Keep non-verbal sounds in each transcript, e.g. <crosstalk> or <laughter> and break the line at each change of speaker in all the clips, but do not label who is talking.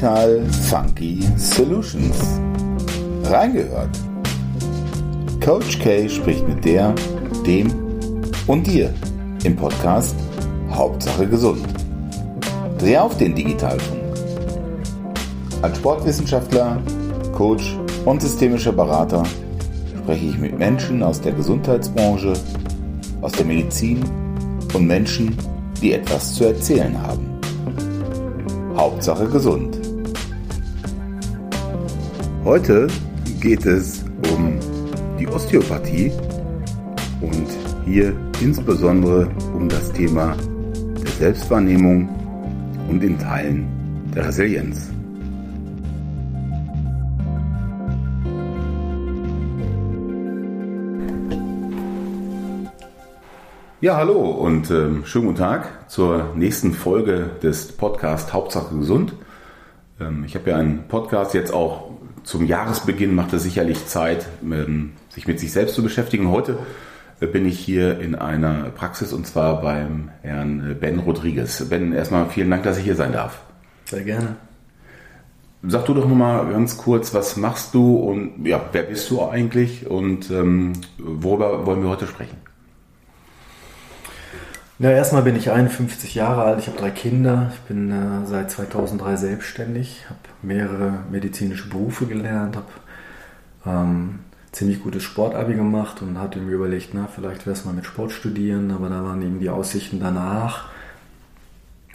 Digital Funky Solutions. Reingehört. Coach K spricht mit der, dem und dir im Podcast Hauptsache gesund. Dreh auf den Digitalfunk. Als Sportwissenschaftler, Coach und systemischer Berater spreche ich mit Menschen aus der Gesundheitsbranche, aus der Medizin und Menschen, die etwas zu erzählen haben. Hauptsache gesund. Heute geht es um die Osteopathie und hier insbesondere um das Thema der Selbstwahrnehmung und in Teilen der Resilienz. Ja, hallo und ähm, schönen guten Tag zur nächsten Folge des Podcasts Hauptsache gesund. Ähm, ich habe ja einen Podcast jetzt auch zum Jahresbeginn, macht es sicherlich Zeit, ähm, sich mit sich selbst zu beschäftigen. Heute äh, bin ich hier in einer Praxis und zwar beim Herrn Ben Rodriguez. Ben, erstmal vielen Dank, dass ich hier sein darf.
Sehr gerne.
Sag du doch nochmal ganz kurz, was machst du und ja, wer bist du eigentlich und ähm, worüber wollen wir heute sprechen?
Ja, erstmal bin ich 51 Jahre alt, ich habe drei Kinder, ich bin äh, seit 2003 selbstständig, habe mehrere medizinische Berufe gelernt, habe ähm, ziemlich gutes Sportabi gemacht und hatte mir überlegt, na, vielleicht wäre es mal mit Sport studieren, aber da waren eben die Aussichten danach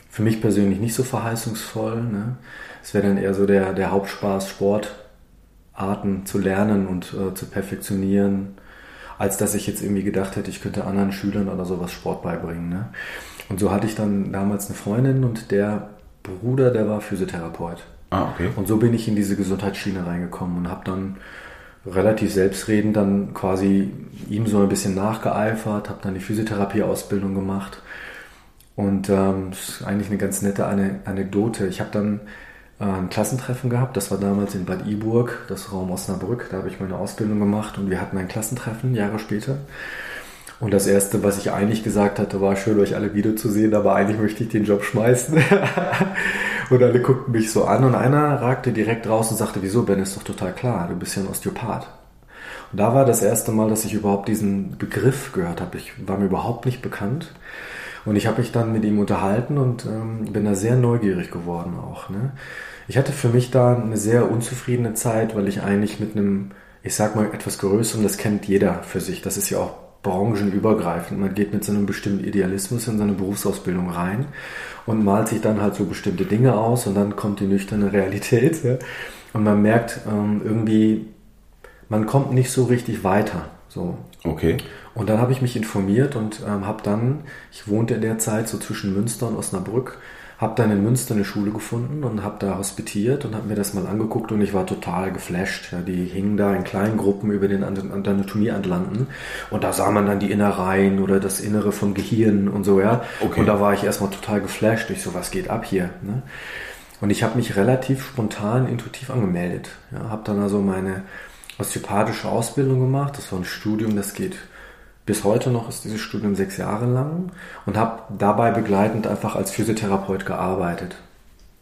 für mich persönlich nicht so verheißungsvoll. Ne? Es wäre dann eher so der, der Hauptspaß, Sportarten zu lernen und äh, zu perfektionieren als dass ich jetzt irgendwie gedacht hätte, ich könnte anderen Schülern oder sowas Sport beibringen. Ne? Und so hatte ich dann damals eine Freundin und der Bruder, der war Physiotherapeut. Ah, okay. Und so bin ich in diese Gesundheitsschiene reingekommen und habe dann relativ selbstredend dann quasi ihm so ein bisschen nachgeeifert, habe dann die Physiotherapieausbildung gemacht. Und ähm, ist eigentlich eine ganz nette Anekdote. Ich habe dann äh, ein Klassentreffen gehabt. Das war damals in Bad Iburg, das Raum Osnabrück. Da habe ich meine Ausbildung gemacht und wir hatten ein Klassentreffen Jahre später. Und das Erste, was ich eigentlich gesagt hatte, war schön, euch alle wiederzusehen, aber eigentlich möchte ich den Job schmeißen. <laughs> und alle guckten mich so an und einer ragte direkt raus und sagte, wieso, Ben, ist doch total klar, du bist ja ein Osteopath. Und da war das erste Mal, dass ich überhaupt diesen Begriff gehört habe. Ich war mir überhaupt nicht bekannt. Und ich habe mich dann mit ihm unterhalten und ähm, bin da sehr neugierig geworden auch. Ne? Ich hatte für mich da eine sehr unzufriedene Zeit, weil ich eigentlich mit einem, ich sag mal, etwas Größerem, das kennt jeder für sich, das ist ja auch branchenübergreifend. Man geht mit so einem bestimmten Idealismus in seine Berufsausbildung rein und malt sich dann halt so bestimmte Dinge aus und dann kommt die nüchterne Realität. Ja? Und man merkt ähm, irgendwie, man kommt nicht so richtig weiter. So.
Okay.
Und dann habe ich mich informiert und ähm, habe dann, ich wohnte in der Zeit so zwischen Münster und Osnabrück, habe dann in Münster eine Schule gefunden und habe da hospitiert und habe mir das mal angeguckt und ich war total geflasht. Ja, die hingen da in kleinen Gruppen über den Anatomieatlanten und da sah man dann die Innereien oder das Innere vom Gehirn und so, ja. Okay. Und da war ich erstmal total geflasht. Ich so, was geht ab hier? Ne? Und ich habe mich relativ spontan, intuitiv angemeldet. Ja, habe dann also meine osteopathische Ausbildung gemacht. Das war ein Studium, das geht bis heute noch ist dieses Studium sechs Jahre lang und habe dabei begleitend einfach als Physiotherapeut gearbeitet.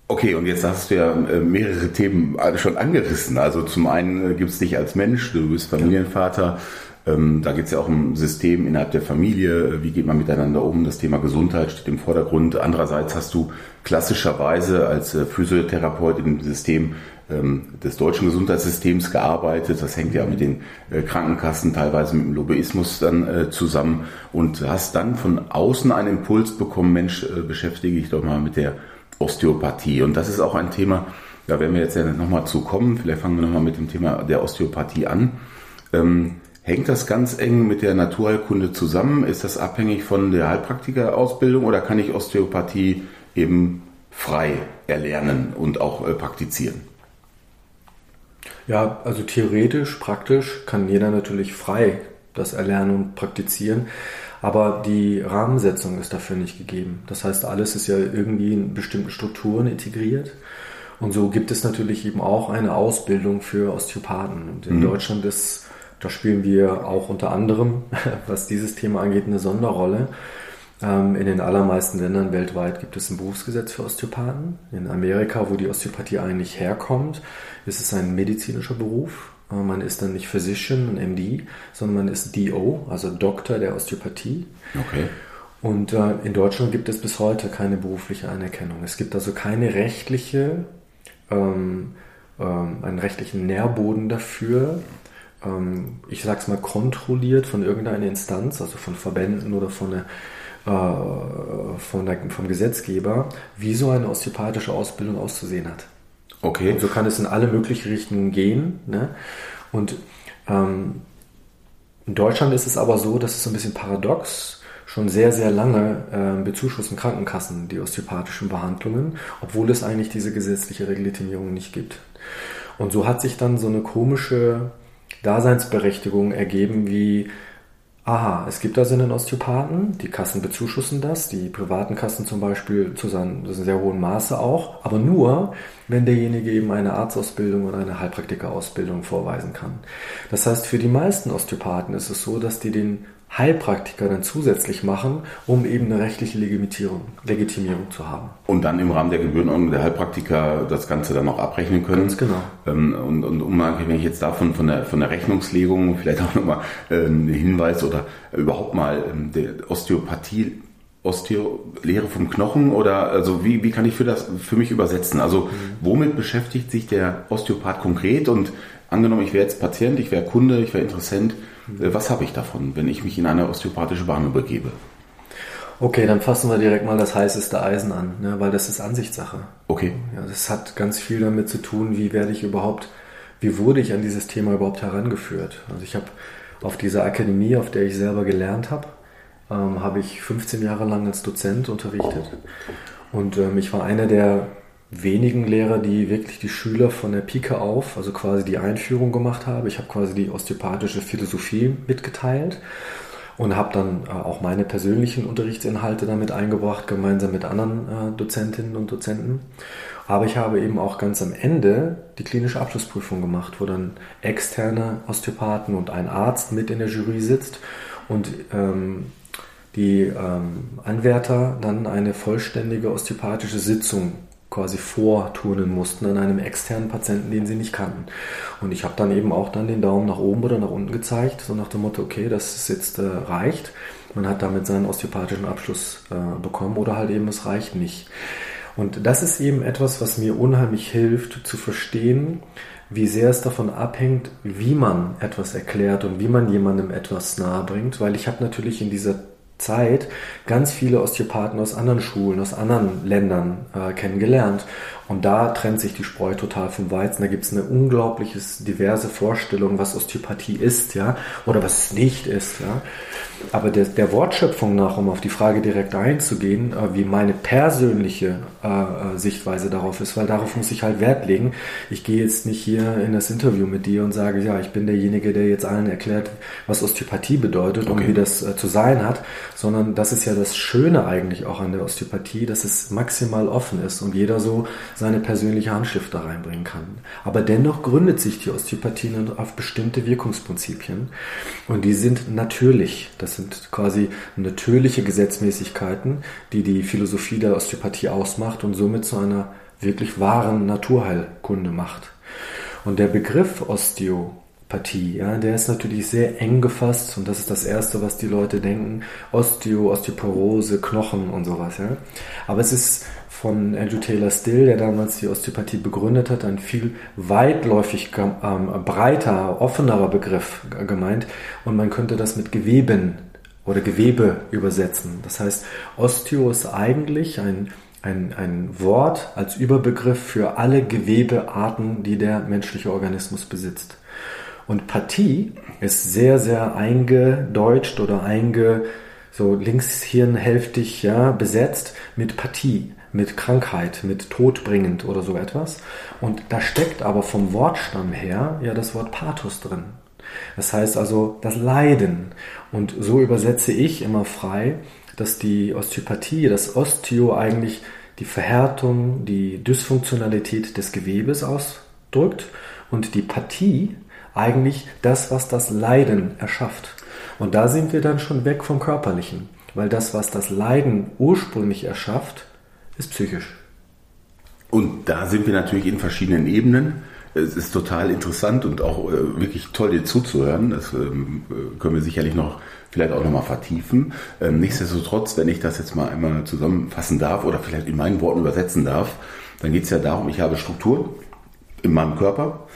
Okay, und jetzt hast du ja äh, mehrere Themen schon angerissen. Also zum einen äh, gibt es dich als Mensch, du bist Familienvater. Ähm, da geht es ja auch um System innerhalb der Familie. Wie geht man miteinander um? Das Thema Gesundheit steht im Vordergrund. Andererseits hast du klassischerweise als äh, Physiotherapeut im System des deutschen Gesundheitssystems gearbeitet. Das hängt ja mit den äh, Krankenkassen, teilweise mit dem Lobbyismus dann äh, zusammen und hast dann von außen einen Impuls bekommen, Mensch, äh, beschäftige ich doch mal mit der Osteopathie. Und das ist auch ein Thema, da werden wir jetzt ja nochmal zu kommen. Vielleicht fangen wir nochmal mit dem Thema der Osteopathie an. Ähm, hängt das ganz eng mit der Naturheilkunde zusammen? Ist das abhängig von der Heilpraktikerausbildung oder kann ich Osteopathie eben frei erlernen und auch praktizieren?
Ja, also theoretisch, praktisch kann jeder natürlich frei das erlernen und praktizieren, aber die Rahmensetzung ist dafür nicht gegeben. Das heißt, alles ist ja irgendwie in bestimmten Strukturen integriert. Und so gibt es natürlich eben auch eine Ausbildung für Osteopathen. Und in mhm. Deutschland ist, da spielen wir auch unter anderem, <laughs> was dieses Thema angeht, eine Sonderrolle. Ähm, in den allermeisten Ländern weltweit gibt es ein Berufsgesetz für Osteopathen. In Amerika, wo die Osteopathie eigentlich herkommt, ist es ein medizinischer Beruf. Äh, man ist dann nicht Physician und MD, sondern man ist DO, also Doktor der Osteopathie.
Okay.
Und äh, in Deutschland gibt es bis heute keine berufliche Anerkennung. Es gibt also keine rechtliche, ähm, ähm, einen rechtlichen Nährboden dafür, ähm, ich sag's mal kontrolliert von irgendeiner Instanz, also von Verbänden oder von äh, von der, vom Gesetzgeber, wie so eine osteopathische Ausbildung auszusehen hat.
Okay.
Und so kann es in alle möglichen Richtungen gehen. Ne? Und ähm, in Deutschland ist es aber so, dass es so ein bisschen paradox schon sehr, sehr lange äh, bezuschussen Krankenkassen die osteopathischen Behandlungen, obwohl es eigentlich diese gesetzliche Legitimierung nicht gibt. Und so hat sich dann so eine komische Daseinsberechtigung ergeben, wie aha, es gibt also einen Osteopathen, die Kassen bezuschussen das, die privaten Kassen zum Beispiel zu einem, sehr hohen Maße auch, aber nur, wenn derjenige eben eine Arztausbildung oder eine Heilpraktikerausbildung vorweisen kann. Das heißt, für die meisten Osteopathen ist es so, dass die den Heilpraktiker dann zusätzlich machen, um eben eine rechtliche Legitimierung, Legitimierung zu haben.
Und dann im Rahmen der Gebührenordnung der Heilpraktiker das Ganze dann auch abrechnen können.
Ganz genau.
Ähm, und, und unabhängig, wenn ich jetzt davon von der, von der Rechnungslegung vielleicht auch nochmal ähm, einen Hinweis oder überhaupt mal ähm, der Osteopathie Osteo-Lehre vom Knochen oder also wie, wie kann ich für das für mich übersetzen? Also mhm. womit beschäftigt sich der Osteopath konkret und angenommen, ich wäre jetzt Patient, ich wäre Kunde, ich wäre Interessent, was habe ich davon, wenn ich mich in eine osteopathische Behandlung begebe?
Okay, dann fassen wir direkt mal das heißeste Eisen an, ne, weil das ist Ansichtssache.
Okay.
Ja, das hat ganz viel damit zu tun, wie werde ich überhaupt, wie wurde ich an dieses Thema überhaupt herangeführt. Also ich habe auf dieser Akademie, auf der ich selber gelernt habe, ähm, habe ich 15 Jahre lang als Dozent unterrichtet. Und ähm, ich war einer der wenigen Lehrer, die wirklich die Schüler von der Pike auf, also quasi die Einführung gemacht haben. Ich habe quasi die osteopathische Philosophie mitgeteilt und habe dann äh, auch meine persönlichen Unterrichtsinhalte damit eingebracht, gemeinsam mit anderen äh, Dozentinnen und Dozenten. Aber ich habe eben auch ganz am Ende die klinische Abschlussprüfung gemacht, wo dann externe Osteopathen und ein Arzt mit in der Jury sitzt und ähm, die ähm, Anwärter dann eine vollständige osteopathische Sitzung quasi vorturnen mussten an einem externen Patienten, den sie nicht kannten. Und ich habe dann eben auch dann den Daumen nach oben oder nach unten gezeigt, so nach dem Motto, okay, das ist jetzt äh, reicht. Man hat damit seinen osteopathischen Abschluss äh, bekommen oder halt eben, es reicht nicht. Und das ist eben etwas, was mir unheimlich hilft zu verstehen, wie sehr es davon abhängt, wie man etwas erklärt und wie man jemandem etwas nahe bringt, weil ich habe natürlich in dieser Zeit ganz viele Osteopathen aus anderen Schulen, aus anderen Ländern äh, kennengelernt. Und da trennt sich die Spreu total vom Weizen. Da gibt es eine unglaubliches diverse Vorstellung, was Osteopathie ist, ja, oder was es nicht ist, ja. Aber der, der Wortschöpfung nach, um auf die Frage direkt einzugehen, äh, wie meine persönliche äh, äh, Sichtweise darauf ist, weil darauf muss ich halt Wert legen. Ich gehe jetzt nicht hier in das Interview mit dir und sage, ja, ich bin derjenige, der jetzt allen erklärt, was Osteopathie bedeutet okay. und wie das äh, zu sein hat, sondern das ist ja das Schöne eigentlich auch an der Osteopathie, dass es maximal offen ist und jeder so seine persönliche Handschrift da reinbringen kann. Aber dennoch gründet sich die Osteopathie auf bestimmte Wirkungsprinzipien und die sind natürlich. Das sind quasi natürliche Gesetzmäßigkeiten, die die Philosophie der Osteopathie ausmacht und somit zu einer wirklich wahren Naturheilkunde macht. Und der Begriff Osteopathie, ja, der ist natürlich sehr eng gefasst und das ist das Erste, was die Leute denken. Osteo, Osteoporose, Knochen und sowas. Ja. Aber es ist von Andrew Taylor Still, der damals die Osteopathie begründet hat, ein viel weitläufig ähm, breiter, offenerer Begriff gemeint und man könnte das mit Geweben oder Gewebe übersetzen. Das heißt, Osteo ist eigentlich ein, ein, ein Wort als Überbegriff für alle Gewebearten, die der menschliche Organismus besitzt. Und Pathie ist sehr, sehr eingedeutscht oder einge, so linkshirnhälftig, ja, besetzt mit Pathie mit Krankheit, mit todbringend oder so etwas. Und da steckt aber vom Wortstamm her ja das Wort Pathos drin. Das heißt also das Leiden. Und so übersetze ich immer frei, dass die Osteopathie, das Osteo eigentlich die Verhärtung, die Dysfunktionalität des Gewebes ausdrückt und die Pathie eigentlich das, was das Leiden erschafft. Und da sind wir dann schon weg vom Körperlichen. weil das, was das Leiden ursprünglich erschafft, ist psychisch.
Und da sind wir natürlich in verschiedenen Ebenen. Es ist total interessant und auch äh, wirklich toll, dir zuzuhören. Das ähm, können wir sicherlich noch vielleicht auch nochmal vertiefen. Ähm, nichtsdestotrotz, wenn ich das jetzt mal einmal zusammenfassen darf oder vielleicht in meinen Worten übersetzen darf, dann geht es ja darum, ich habe Struktur in meinem Körper,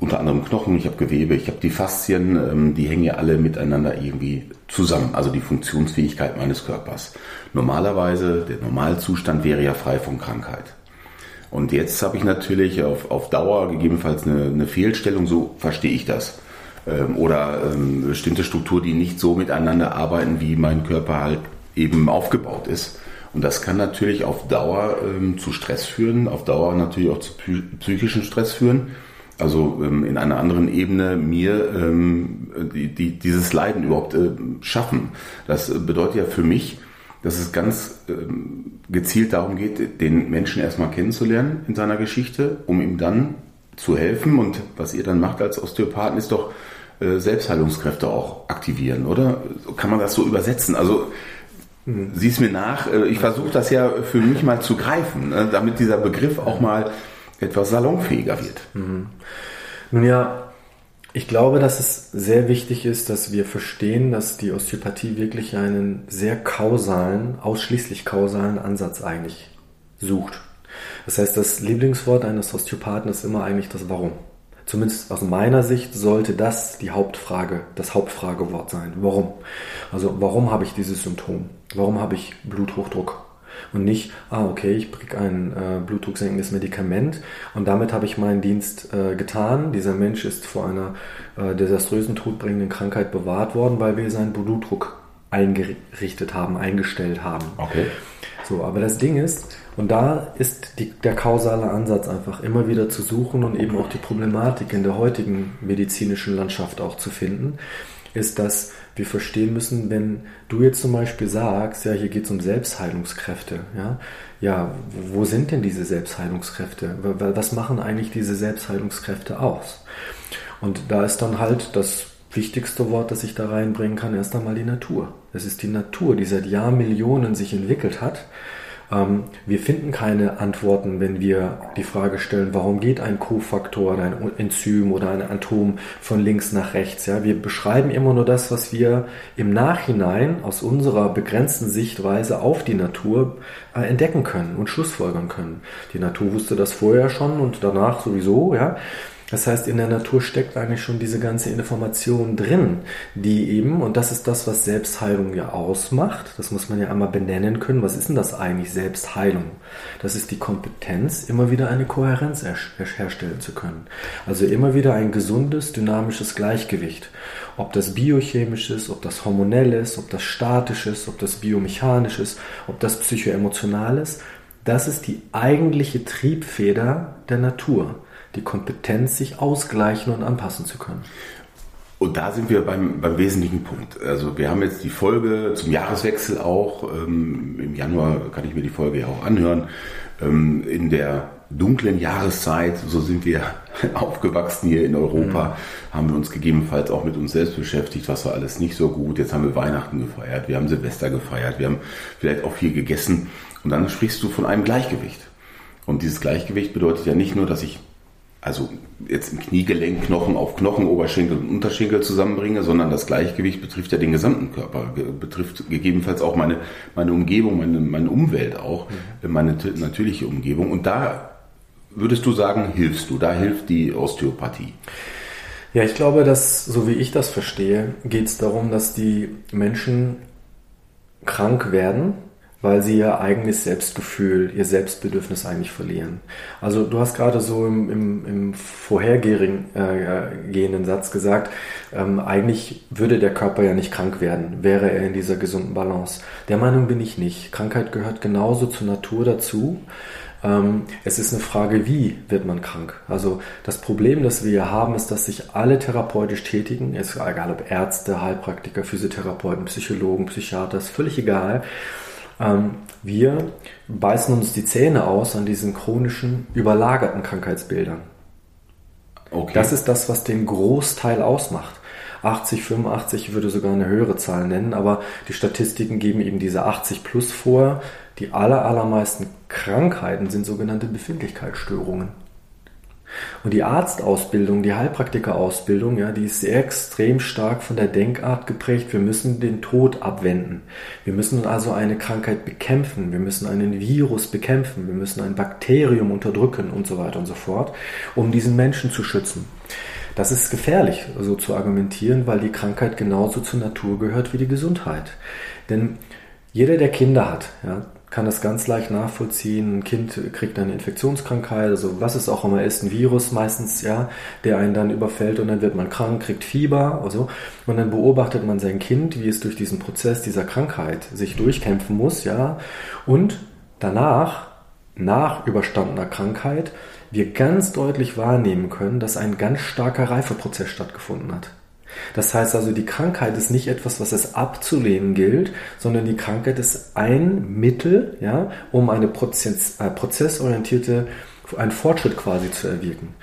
unter anderem Knochen, ich habe Gewebe, ich habe die Faszien, ähm, die hängen ja alle miteinander irgendwie zusammen, also die Funktionsfähigkeit meines Körpers. Normalerweise, der Normalzustand wäre ja frei von Krankheit. Und jetzt habe ich natürlich auf, auf Dauer gegebenenfalls eine, eine Fehlstellung, so verstehe ich das. Ähm, oder ähm, bestimmte Strukturen, die nicht so miteinander arbeiten, wie mein Körper halt eben aufgebaut ist. Und das kann natürlich auf Dauer ähm, zu Stress führen, auf Dauer natürlich auch zu psychischen Stress führen. Also ähm, in einer anderen Ebene mir ähm, die, die, dieses Leiden überhaupt äh, schaffen. Das bedeutet ja für mich, dass es ganz ähm, gezielt darum geht, den Menschen erstmal kennenzulernen in seiner Geschichte, um ihm dann zu helfen. Und was ihr dann macht als Osteopathen, ist doch äh, Selbstheilungskräfte auch aktivieren, oder? Kann man das so übersetzen? Also mhm. sieh es mir nach. Äh, ich versuche das ja für mich mal zu greifen, ne, damit dieser Begriff auch mal etwas salonfähiger wird. Mhm.
Nun ja, ich glaube, dass es sehr wichtig ist, dass wir verstehen, dass die Osteopathie wirklich einen sehr kausalen, ausschließlich kausalen Ansatz eigentlich sucht. Das heißt, das Lieblingswort eines Osteopathen ist immer eigentlich das Warum. Zumindest aus meiner Sicht sollte das die Hauptfrage, das Hauptfragewort sein. Warum? Also warum habe ich dieses Symptom? Warum habe ich Bluthochdruck? Und nicht, ah, okay, ich kriege ein äh, blutdrucksenkendes Medikament und damit habe ich meinen Dienst äh, getan. Dieser Mensch ist vor einer äh, desaströsen, todbringenden Krankheit bewahrt worden, weil wir seinen Blutdruck eingerichtet haben, eingestellt haben.
Okay.
So, aber das Ding ist, und da ist die, der kausale Ansatz einfach immer wieder zu suchen und eben auch die Problematik in der heutigen medizinischen Landschaft auch zu finden, ist, dass wir verstehen müssen, wenn du jetzt zum Beispiel sagst, ja, hier geht es um Selbstheilungskräfte, ja, ja, wo sind denn diese Selbstheilungskräfte? Was machen eigentlich diese Selbstheilungskräfte aus? Und da ist dann halt das wichtigste Wort, das ich da reinbringen kann, erst einmal die Natur. Es ist die Natur, die seit Jahrmillionen sich entwickelt hat ähm, wir finden keine Antworten, wenn wir die Frage stellen, warum geht ein Kofaktor oder ein Enzym oder ein Atom von links nach rechts. Ja? Wir beschreiben immer nur das, was wir im Nachhinein aus unserer begrenzten Sichtweise auf die Natur äh, entdecken können und schlussfolgern können. Die Natur wusste das vorher schon und danach sowieso, ja. Das heißt, in der Natur steckt eigentlich schon diese ganze Information drin, die eben, und das ist das, was Selbstheilung ja ausmacht, das muss man ja einmal benennen können, was ist denn das eigentlich Selbstheilung? Das ist die Kompetenz, immer wieder eine Kohärenz her herstellen zu können. Also immer wieder ein gesundes, dynamisches Gleichgewicht. Ob das biochemisch ist, ob das hormonell ist, ob das statisch ist, ob das biomechanisch ist, ob das psychoemotional ist, das ist die eigentliche Triebfeder der Natur die Kompetenz, sich ausgleichen und anpassen zu können.
Und da sind wir beim, beim wesentlichen Punkt. Also wir haben jetzt die Folge zum Jahreswechsel auch. Ähm, Im Januar kann ich mir die Folge ja auch anhören. Ähm, in der dunklen Jahreszeit, so sind wir <laughs> aufgewachsen hier in Europa, mhm. haben wir uns gegebenenfalls auch mit uns selbst beschäftigt, was war alles nicht so gut. Jetzt haben wir Weihnachten gefeiert, wir haben Silvester gefeiert, wir haben vielleicht auch viel gegessen. Und dann sprichst du von einem Gleichgewicht. Und dieses Gleichgewicht bedeutet ja nicht nur, dass ich also jetzt im Kniegelenk Knochen auf Knochen, Oberschenkel und Unterschenkel zusammenbringe, sondern das Gleichgewicht betrifft ja den gesamten Körper, betrifft gegebenenfalls auch meine, meine Umgebung, meine, meine Umwelt auch, mhm. meine natürliche Umgebung. Und da würdest du sagen, hilfst du, da hilft die Osteopathie.
Ja, ich glaube, dass, so wie ich das verstehe, geht es darum, dass die Menschen krank werden weil sie ihr eigenes Selbstgefühl, ihr Selbstbedürfnis eigentlich verlieren. Also du hast gerade so im, im, im vorhergehenden äh, Satz gesagt, ähm, eigentlich würde der Körper ja nicht krank werden, wäre er in dieser gesunden Balance. Der Meinung bin ich nicht. Krankheit gehört genauso zur Natur dazu. Ähm, es ist eine Frage, wie wird man krank? Also das Problem, das wir hier haben, ist, dass sich alle therapeutisch tätigen, ist egal ob Ärzte, Heilpraktiker, Physiotherapeuten, Psychologen, Psychiater, ist völlig egal, ähm, wir beißen uns die Zähne aus an diesen chronischen, überlagerten Krankheitsbildern. Okay. Das ist das, was den Großteil ausmacht. 80, 85, ich würde sogar eine höhere Zahl nennen, aber die Statistiken geben eben diese 80 plus vor. Die aller, allermeisten Krankheiten sind sogenannte Befindlichkeitsstörungen. Und die Arztausbildung, die Heilpraktikerausbildung, ja, die ist sehr extrem stark von der Denkart geprägt. Wir müssen den Tod abwenden. Wir müssen also eine Krankheit bekämpfen. Wir müssen einen Virus bekämpfen. Wir müssen ein Bakterium unterdrücken und so weiter und so fort, um diesen Menschen zu schützen. Das ist gefährlich, so zu argumentieren, weil die Krankheit genauso zur Natur gehört wie die Gesundheit. Denn jeder, der Kinder hat, ja, kann das ganz leicht nachvollziehen. Ein Kind kriegt eine Infektionskrankheit, also was es auch immer ist, ein Virus meistens, ja, der einen dann überfällt und dann wird man krank, kriegt Fieber, also und dann beobachtet man sein Kind, wie es durch diesen Prozess dieser Krankheit sich durchkämpfen muss, ja, und danach, nach überstandener Krankheit, wir ganz deutlich wahrnehmen können, dass ein ganz starker Reifeprozess stattgefunden hat. Das heißt also, die Krankheit ist nicht etwas, was es abzulehnen gilt, sondern die Krankheit ist ein Mittel, ja, um eine äh, prozessorientierte einen Fortschritt quasi zu erwirken.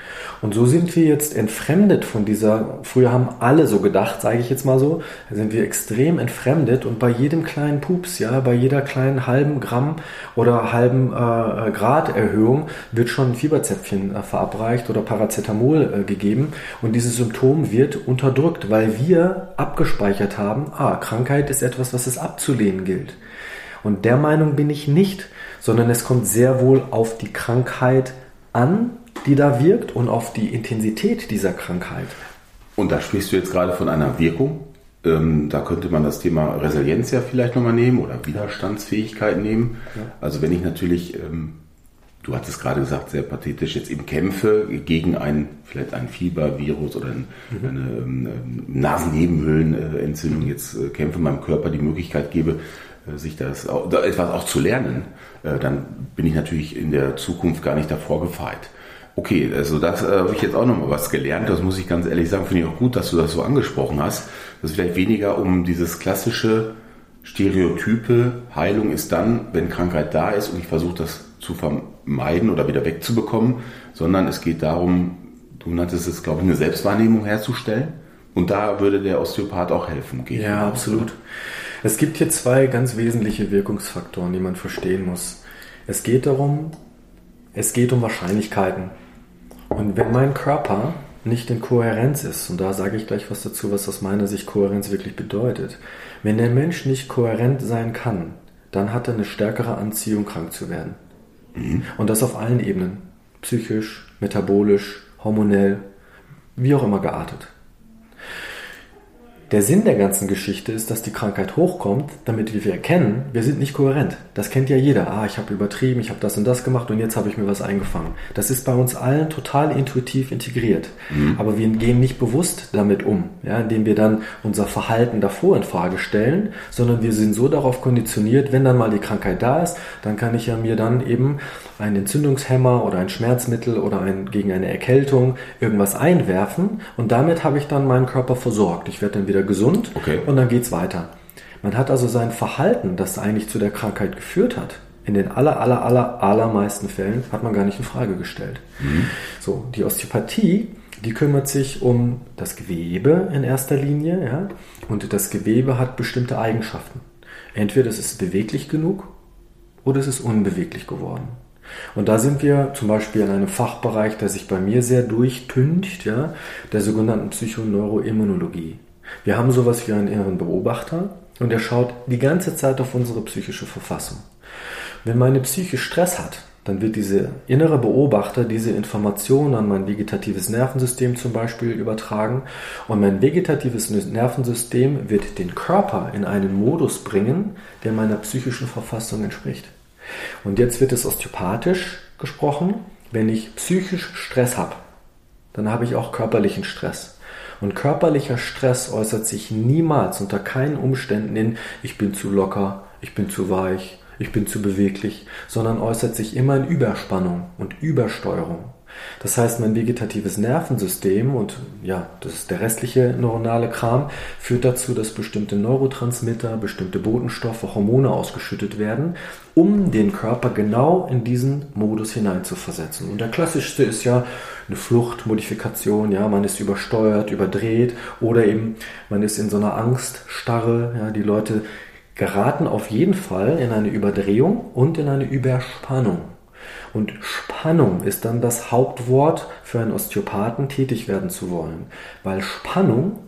Und so sind wir jetzt entfremdet von dieser, früher haben alle so gedacht, sage ich jetzt mal so, sind wir extrem entfremdet und bei jedem kleinen Pups, ja, bei jeder kleinen halben Gramm oder halben äh, Grad Erhöhung wird schon ein Fieberzäpfchen äh, verabreicht oder Paracetamol äh, gegeben und dieses Symptom wird unterdrückt, weil wir abgespeichert haben, ah, Krankheit ist etwas, was es abzulehnen gilt. Und der Meinung bin ich nicht, sondern es kommt sehr wohl auf die Krankheit an, die da wirkt und auf die Intensität dieser Krankheit.
Und da sprichst du jetzt gerade von einer Wirkung. Ähm, da könnte man das Thema Resilienz ja vielleicht nochmal nehmen oder Widerstandsfähigkeit nehmen. Ja. Also wenn ich natürlich, ähm, du hattest gerade gesagt, sehr pathetisch, jetzt eben kämpfe gegen ein, vielleicht ein Fiebervirus oder ein, mhm. eine ähm, Nasennebenhöhlenentzündung, jetzt äh, kämpfe meinem Körper die Möglichkeit gebe, sich das da etwas auch zu lernen, äh, dann bin ich natürlich in der Zukunft gar nicht davor gefeit. Okay, also das äh, habe ich jetzt auch noch mal was gelernt. Das muss ich ganz ehrlich sagen, finde ich auch gut, dass du das so angesprochen hast. Das ist vielleicht weniger um dieses klassische Stereotype, Heilung ist dann, wenn Krankheit da ist und ich versuche das zu vermeiden oder wieder wegzubekommen, sondern es geht darum, du nanntest es, glaube ich, eine Selbstwahrnehmung herzustellen. Und da würde der Osteopath auch helfen.
Ja, absolut. Es gibt hier zwei ganz wesentliche Wirkungsfaktoren, die man verstehen muss. Es geht darum, es geht um Wahrscheinlichkeiten. Und wenn mein Körper nicht in Kohärenz ist, und da sage ich gleich was dazu, was aus meiner Sicht Kohärenz wirklich bedeutet, wenn der Mensch nicht kohärent sein kann, dann hat er eine stärkere Anziehung, krank zu werden. Mhm. Und das auf allen Ebenen. Psychisch, metabolisch, hormonell, wie auch immer geartet. Der Sinn der ganzen Geschichte ist, dass die Krankheit hochkommt, damit wir erkennen, wir sind nicht kohärent. Das kennt ja jeder. Ah, ich habe übertrieben, ich habe das und das gemacht und jetzt habe ich mir was eingefangen. Das ist bei uns allen total intuitiv integriert. Mhm. Aber wir gehen nicht bewusst damit um, ja, indem wir dann unser Verhalten davor in Frage stellen, sondern wir sind so darauf konditioniert, wenn dann mal die Krankheit da ist, dann kann ich ja mir dann eben einen Entzündungshemmer oder ein Schmerzmittel oder ein, gegen eine Erkältung irgendwas einwerfen und damit habe ich dann meinen Körper versorgt. Ich werde dann wieder wieder gesund okay. und dann geht es weiter. Man hat also sein Verhalten, das eigentlich zu der Krankheit geführt hat, in den aller, aller, aller, allermeisten Fällen hat man gar nicht in Frage gestellt. Mhm. So, die Osteopathie, die kümmert sich um das Gewebe in erster Linie, ja, und das Gewebe hat bestimmte Eigenschaften. Entweder es ist beweglich genug oder es ist unbeweglich geworden. Und da sind wir zum Beispiel in einem Fachbereich, der sich bei mir sehr durchtüncht, ja, der sogenannten Psychoneuroimmunologie. Wir haben sowas wie einen inneren Beobachter und der schaut die ganze Zeit auf unsere psychische Verfassung. Wenn meine Psyche Stress hat, dann wird dieser innere Beobachter diese Information an mein vegetatives Nervensystem zum Beispiel übertragen und mein vegetatives Nervensystem wird den Körper in einen Modus bringen, der meiner psychischen Verfassung entspricht. Und jetzt wird es osteopathisch gesprochen, wenn ich psychisch Stress habe, dann habe ich auch körperlichen Stress. Und körperlicher Stress äußert sich niemals unter keinen Umständen in ich bin zu locker, ich bin zu weich, ich bin zu beweglich, sondern äußert sich immer in Überspannung und Übersteuerung. Das heißt, mein vegetatives Nervensystem und ja, das ist der restliche neuronale Kram führt dazu, dass bestimmte Neurotransmitter, bestimmte Botenstoffe, Hormone ausgeschüttet werden, um den Körper genau in diesen Modus hineinzuversetzen. Und der klassischste ist ja eine Fluchtmodifikation, ja, man ist übersteuert, überdreht oder eben man ist in so einer Angststarre, ja, die Leute geraten auf jeden Fall in eine Überdrehung und in eine Überspannung. Und Spannung ist dann das Hauptwort für einen Osteopathen, tätig werden zu wollen. Weil Spannung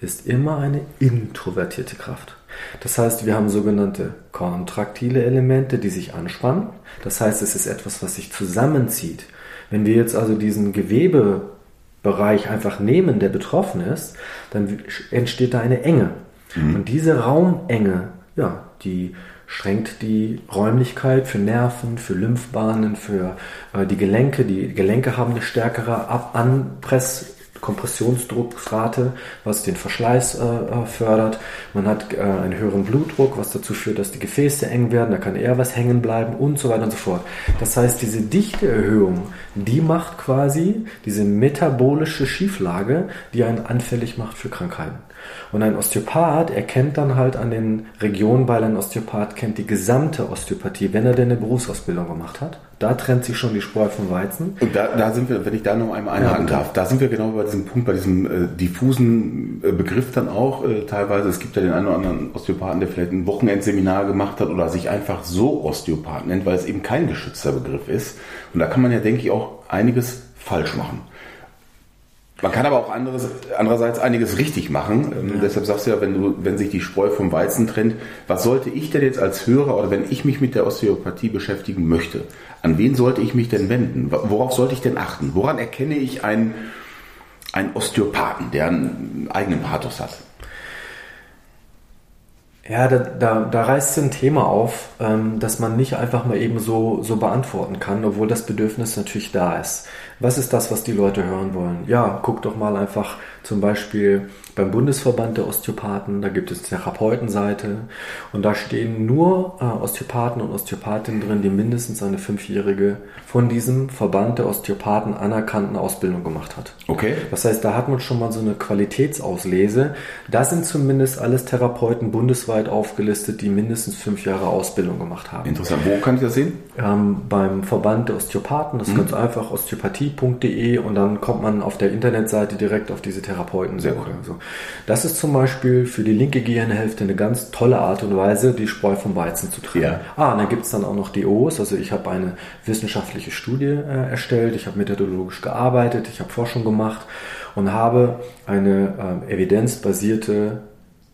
ist immer eine introvertierte Kraft. Das heißt, wir haben sogenannte kontraktile Elemente, die sich anspannen. Das heißt, es ist etwas, was sich zusammenzieht. Wenn wir jetzt also diesen Gewebebereich einfach nehmen, der betroffen ist, dann entsteht da eine Enge. Mhm. Und diese Raumenge, ja, die schränkt die Räumlichkeit für Nerven, für Lymphbahnen, für äh, die Gelenke. Die Gelenke haben eine stärkere Ab Anpress Kompressionsdrucksrate, was den Verschleiß äh, äh, fördert. Man hat äh, einen höheren Blutdruck, was dazu führt, dass die Gefäße eng werden, da kann eher was hängen bleiben und so weiter und so fort. Das heißt, diese Dichteerhöhung, die macht quasi diese metabolische Schieflage, die einen anfällig macht für Krankheiten. Und ein Osteopath erkennt dann halt an den Regionen, weil ein Osteopath kennt die gesamte Osteopathie, wenn er denn eine Berufsausbildung gemacht hat. Da trennt sich schon die Spreu vom Weizen.
Und da, da sind wir, wenn ich da noch einmal einhaken ja, darf, da sind wir genau bei diesem Punkt, bei diesem äh, diffusen äh, Begriff dann auch äh, teilweise. Es gibt ja den einen oder anderen Osteopathen, der vielleicht ein Wochenendseminar gemacht hat oder sich einfach so Osteopath nennt, weil es eben kein geschützter Begriff ist. Und da kann man ja, denke ich, auch einiges falsch machen. Man kann aber auch anderes, andererseits einiges richtig machen. Ähm, ja. Deshalb sagst du ja, wenn, du, wenn sich die Spreu vom Weizen trennt, was sollte ich denn jetzt als Hörer oder wenn ich mich mit der Osteopathie beschäftigen möchte, an wen sollte ich mich denn wenden? Worauf sollte ich denn achten? Woran erkenne ich einen, einen Osteopathen, der einen eigenen Pathos hat?
Ja, da, da, da reißt ein Thema auf, ähm, das man nicht einfach mal eben so, so beantworten kann, obwohl das Bedürfnis natürlich da ist. Was ist das, was die Leute hören wollen? Ja, guck doch mal einfach zum Beispiel beim Bundesverband der Osteopathen, da gibt es Therapeutenseite und da stehen nur äh, Osteopathen und Osteopathinnen drin, die mindestens eine fünfjährige von diesem Verband der Osteopathen anerkannten Ausbildung gemacht hat.
Okay.
Das heißt, da hat man schon mal so eine Qualitätsauslese. Da sind zumindest alles Therapeuten bundesweit aufgelistet, die mindestens fünf Jahre Ausbildung gemacht haben.
Interessant. Wo kann ich das sehen?
Ähm, beim Verband der Osteopathen, das ist mhm. ganz einfach, osteopathie.de und dann kommt man auf der Internetseite direkt auf diese Therapeuten.
Sehr gut.
So. Das ist zum Beispiel für die linke Gehirnhälfte eine ganz tolle Art und Weise, die Spreu vom Weizen zu trennen. Ja. Ah, und dann gibt es dann auch noch DOs. Also ich habe eine wissenschaftliche Studie äh, erstellt, ich habe methodologisch gearbeitet, ich habe Forschung gemacht und habe eine äh, evidenzbasierte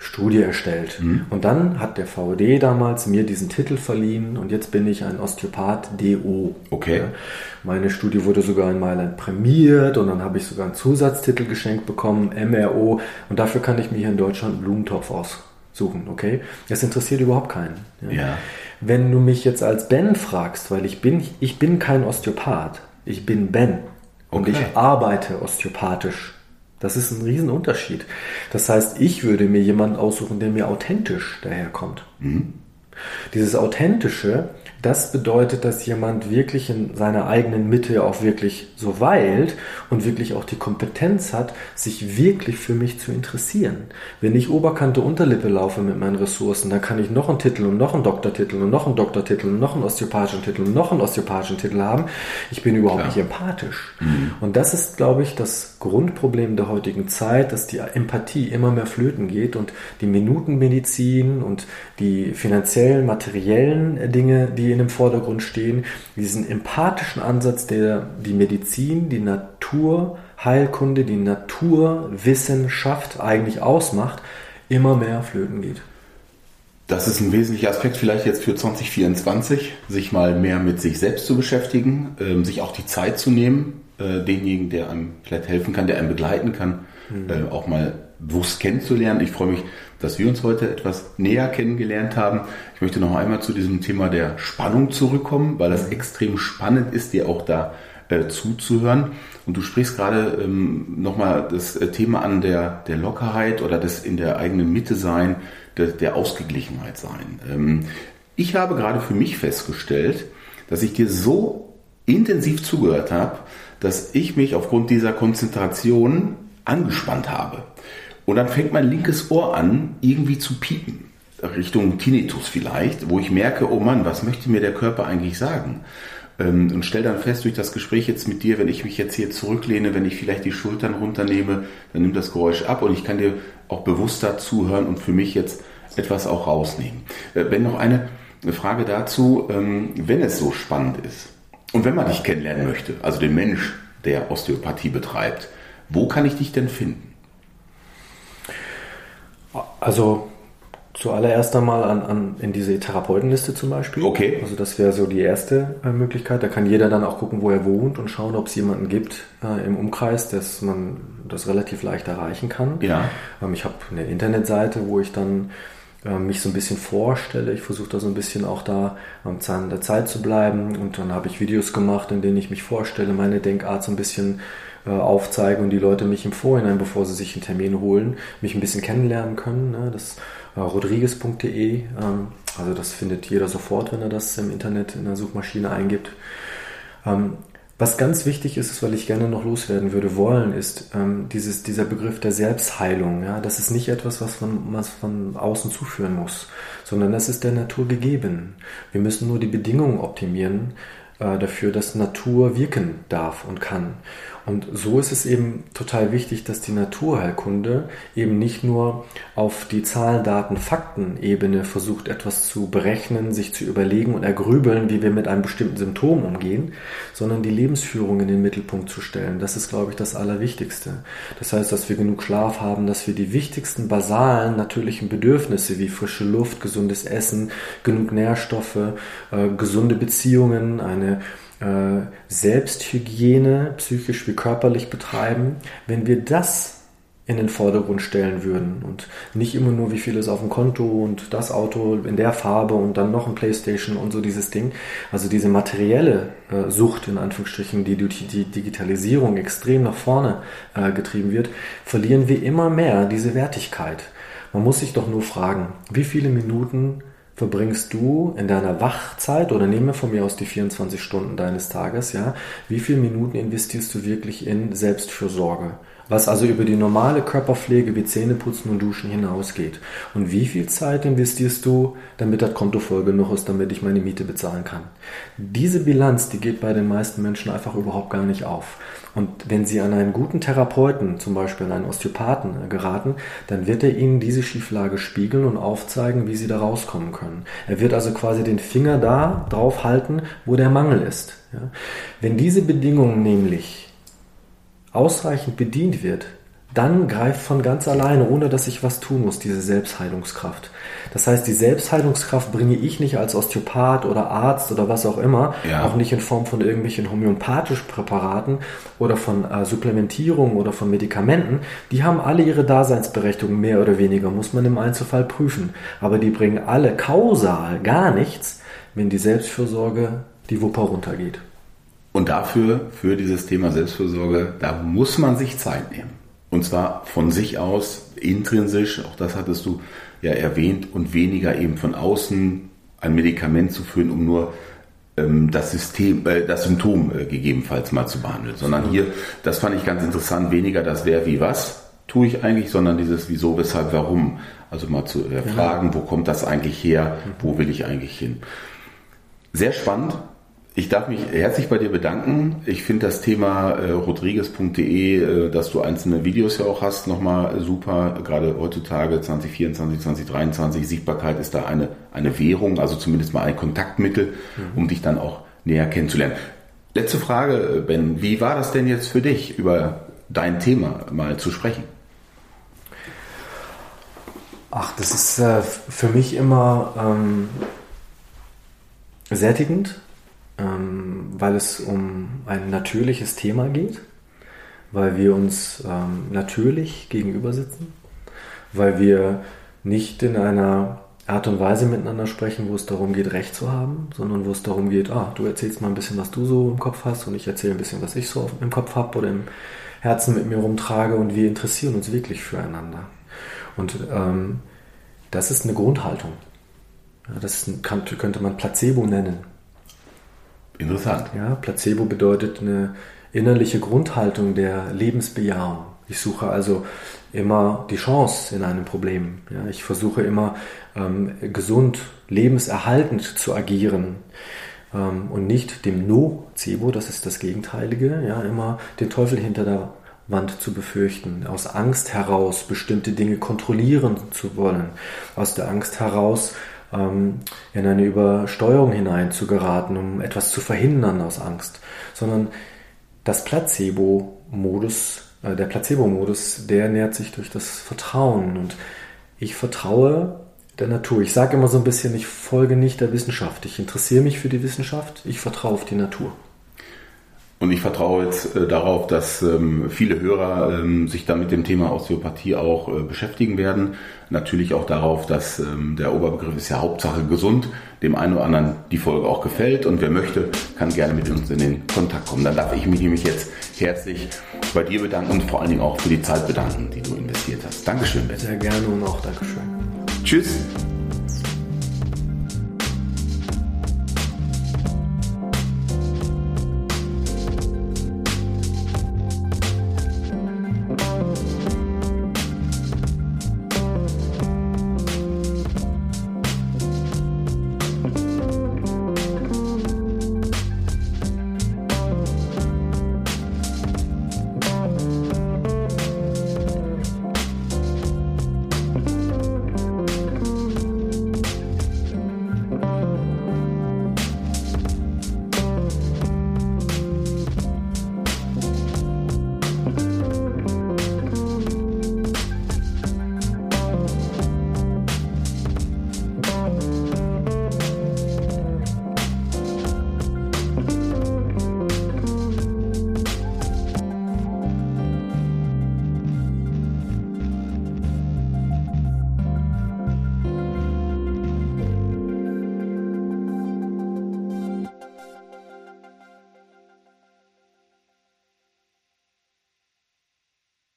Studie erstellt. Mhm. Und dann hat der VD damals mir diesen Titel verliehen und jetzt bin ich ein Osteopath DO.
Okay.
Meine Studie wurde sogar in Mailand prämiert und dann habe ich sogar einen Zusatztitel geschenkt bekommen, MRO. Und dafür kann ich mir hier in Deutschland einen Blumentopf aussuchen, okay? Das interessiert überhaupt keinen.
Ja. ja.
Wenn du mich jetzt als Ben fragst, weil ich bin, ich bin kein Osteopath, ich bin Ben. Und okay. ich arbeite osteopathisch das ist ein Riesenunterschied. Das heißt, ich würde mir jemanden aussuchen, der mir authentisch daherkommt. Mhm. Dieses Authentische das bedeutet, dass jemand wirklich in seiner eigenen Mitte auch wirklich so weilt und wirklich auch die Kompetenz hat, sich wirklich für mich zu interessieren. Wenn ich Oberkante Unterlippe laufe mit meinen Ressourcen, dann kann ich noch einen Titel und noch einen Doktortitel und noch einen Doktortitel und noch einen osteopathischen Titel und noch einen osteopathischen Titel haben. Ich bin überhaupt Klar. nicht empathisch. Mhm. Und das ist, glaube ich, das Grundproblem der heutigen Zeit, dass die Empathie immer mehr flöten geht und die Minutenmedizin und die finanziellen, materiellen Dinge, die in dem Vordergrund stehen, diesen empathischen Ansatz, der die Medizin, die Naturheilkunde, die Naturwissenschaft eigentlich ausmacht, immer mehr flöten geht.
Das ist ein wesentlicher Aspekt vielleicht jetzt für 2024, sich mal mehr mit sich selbst zu beschäftigen, ähm, sich auch die Zeit zu nehmen, äh, denjenigen, der einem vielleicht helfen kann, der einem begleiten kann, mhm. äh, auch mal bewusst kennenzulernen. Ich freue mich, dass wir uns heute etwas näher kennengelernt haben. Ich möchte noch einmal zu diesem Thema der Spannung zurückkommen, weil das extrem spannend ist, dir auch da äh, zuzuhören. Und du sprichst gerade ähm, nochmal das äh, Thema an der, der Lockerheit oder das in der eigenen Mitte sein, der, der Ausgeglichenheit sein. Ähm, ich habe gerade für mich festgestellt, dass ich dir so intensiv zugehört habe, dass ich mich aufgrund dieser Konzentration angespannt habe. Und dann fängt mein linkes Ohr an, irgendwie zu piepen. Richtung Tinnitus vielleicht, wo ich merke, oh Mann, was möchte mir der Körper eigentlich sagen? Ähm, und stelle dann fest, durch das Gespräch jetzt mit dir, wenn ich mich jetzt hier zurücklehne, wenn ich vielleicht die Schultern runternehme, dann nimmt das Geräusch ab und ich kann dir auch bewusster zuhören und für mich jetzt etwas auch rausnehmen. Äh, wenn noch eine Frage dazu, ähm, wenn es so spannend ist und wenn man dich kennenlernen möchte, also den Mensch, der Osteopathie betreibt, wo kann ich dich denn finden?
Also zuallererst einmal an, an, in diese Therapeutenliste zum Beispiel.
Okay.
Also das wäre so die erste äh, Möglichkeit. Da kann jeder dann auch gucken, wo er wohnt und schauen, ob es jemanden gibt äh, im Umkreis, dass man das relativ leicht erreichen kann.
Ja.
Ähm, ich habe eine Internetseite, wo ich dann äh, mich so ein bisschen vorstelle. Ich versuche da so ein bisschen auch da am Zahn der Zeit zu bleiben. Und dann habe ich Videos gemacht, in denen ich mich vorstelle, meine Denkart so ein bisschen äh, aufzeige und die Leute mich im Vorhinein, bevor sie sich einen Termin holen, mich ein bisschen kennenlernen können. Ne? Das äh, rodriguez.de, ähm, also das findet jeder sofort, wenn er das im Internet in der Suchmaschine eingibt. Ähm, was ganz wichtig ist, weil ich gerne noch loswerden würde wollen, ist ähm, dieses, dieser Begriff der Selbstheilung. Ja? Das ist nicht etwas, was man, was von außen zuführen muss, sondern das ist der Natur gegeben. Wir müssen nur die Bedingungen optimieren äh, dafür, dass Natur wirken darf und kann. Und so ist es eben total wichtig, dass die Naturheilkunde eben nicht nur auf die Zahlen, Daten, Fakten-Ebene versucht, etwas zu berechnen, sich zu überlegen und ergrübeln, wie wir mit einem bestimmten Symptom umgehen, sondern die Lebensführung in den Mittelpunkt zu stellen. Das ist, glaube ich, das Allerwichtigste. Das heißt, dass wir genug Schlaf haben, dass wir die wichtigsten basalen natürlichen Bedürfnisse wie frische Luft, gesundes Essen, genug Nährstoffe, äh, gesunde Beziehungen, eine äh, Selbsthygiene, psychisch wie körperlich betreiben, wenn wir das in den Vordergrund stellen würden und nicht immer nur, wie viel ist auf dem Konto und das Auto in der Farbe und dann noch ein Playstation und so dieses Ding. Also diese materielle äh, Sucht in Anführungsstrichen, die durch die Digitalisierung extrem nach vorne äh, getrieben wird, verlieren wir immer mehr diese Wertigkeit. Man muss sich doch nur fragen, wie viele Minuten verbringst du in deiner Wachzeit oder nehme von mir aus die 24 Stunden deines Tages, ja, wie viele Minuten investierst du wirklich in Selbstfürsorge? Was also über die normale Körperpflege wie Zähneputzen und Duschen hinausgeht. Und wie viel Zeit investierst du, damit das Konto voll genug ist, damit ich meine Miete bezahlen kann? Diese Bilanz, die geht bei den meisten Menschen einfach überhaupt gar nicht auf. Und wenn Sie an einen guten Therapeuten, zum Beispiel an einen Osteopathen, geraten, dann wird er Ihnen diese Schieflage spiegeln und aufzeigen, wie Sie da rauskommen können. Er wird also quasi den Finger da drauf halten, wo der Mangel ist. Wenn diese Bedingungen nämlich ausreichend bedient wird, dann greift von ganz alleine, ohne dass ich was tun muss, diese Selbstheilungskraft. Das heißt, die Selbstheilungskraft bringe ich nicht als Osteopath oder Arzt oder was auch immer, ja. auch nicht in Form von irgendwelchen homöopathischen Präparaten oder von äh, Supplementierung oder von Medikamenten. Die haben alle ihre Daseinsberechtigung, mehr oder weniger, muss man im Einzelfall prüfen. Aber die bringen alle kausal gar nichts, wenn die Selbstfürsorge die Wupper runtergeht.
Und dafür, für dieses Thema Selbstfürsorge, da muss man sich Zeit nehmen. Und zwar von sich aus, intrinsisch, auch das hattest du ja erwähnt, und weniger eben von außen ein Medikament zu führen, um nur ähm, das System, äh, das Symptom äh, gegebenenfalls mal zu behandeln. Sondern hier, das fand ich ganz interessant, weniger das wer wie was tue ich eigentlich, sondern dieses wieso, weshalb, warum. Also mal zu äh, fragen, wo kommt das eigentlich her, wo will ich eigentlich hin. Sehr spannend, ich darf mich herzlich bei dir bedanken. Ich finde das Thema äh, rodriguez.de, äh, dass du einzelne Videos ja auch hast, nochmal super. Gerade heutzutage 2024, 2023, Sichtbarkeit ist da eine, eine Währung, also zumindest mal ein Kontaktmittel, mhm. um dich dann auch näher kennenzulernen. Letzte Frage, Ben. Wie war das denn jetzt für dich, über dein Thema mal zu sprechen?
Ach, das ist äh, für mich immer ähm, sättigend ähm, weil es um ein natürliches Thema geht, weil wir uns ähm, natürlich gegenüber sitzen, weil wir nicht in einer Art und Weise miteinander sprechen, wo es darum geht, Recht zu haben, sondern wo es darum geht, ah, du erzählst mal ein bisschen, was du so im Kopf hast und ich erzähle ein bisschen, was ich so im Kopf habe oder im Herzen mit mir rumtrage und wir interessieren uns wirklich füreinander. Und ähm, das ist eine Grundhaltung. Ja, das kann, könnte man Placebo nennen.
Interessant.
Ja, Placebo bedeutet eine innerliche Grundhaltung der Lebensbejahung. Ich suche also immer die Chance in einem Problem. Ja, ich versuche immer ähm, gesund, lebenserhaltend zu agieren ähm, und nicht dem Nocebo, das ist das Gegenteilige, ja, immer den Teufel hinter der Wand zu befürchten, aus Angst heraus bestimmte Dinge kontrollieren zu wollen, aus der Angst heraus ähm, in eine Übersteuerung hinein zu geraten, um etwas zu verhindern aus Angst, sondern das Placebo-Modus, äh, der Placebo-Modus, der nährt sich durch das Vertrauen und ich vertraue der Natur. Ich sage immer so ein bisschen, ich folge nicht der Wissenschaft. Ich interessiere mich für die Wissenschaft, ich vertraue auf die Natur.
Und ich vertraue jetzt äh, darauf, dass ähm, viele Hörer ähm, sich dann mit dem Thema Osteopathie auch äh, beschäftigen werden. Natürlich auch darauf, dass ähm, der Oberbegriff ist ja Hauptsache gesund, dem einen oder anderen die Folge auch gefällt und wer möchte, kann gerne mit uns in den Kontakt kommen. Dann darf ich mich nämlich jetzt herzlich bei dir bedanken und vor allen Dingen auch für die Zeit bedanken, die du investiert hast. Dankeschön,
Ben. Sehr gerne und auch Dankeschön.
Tschüss.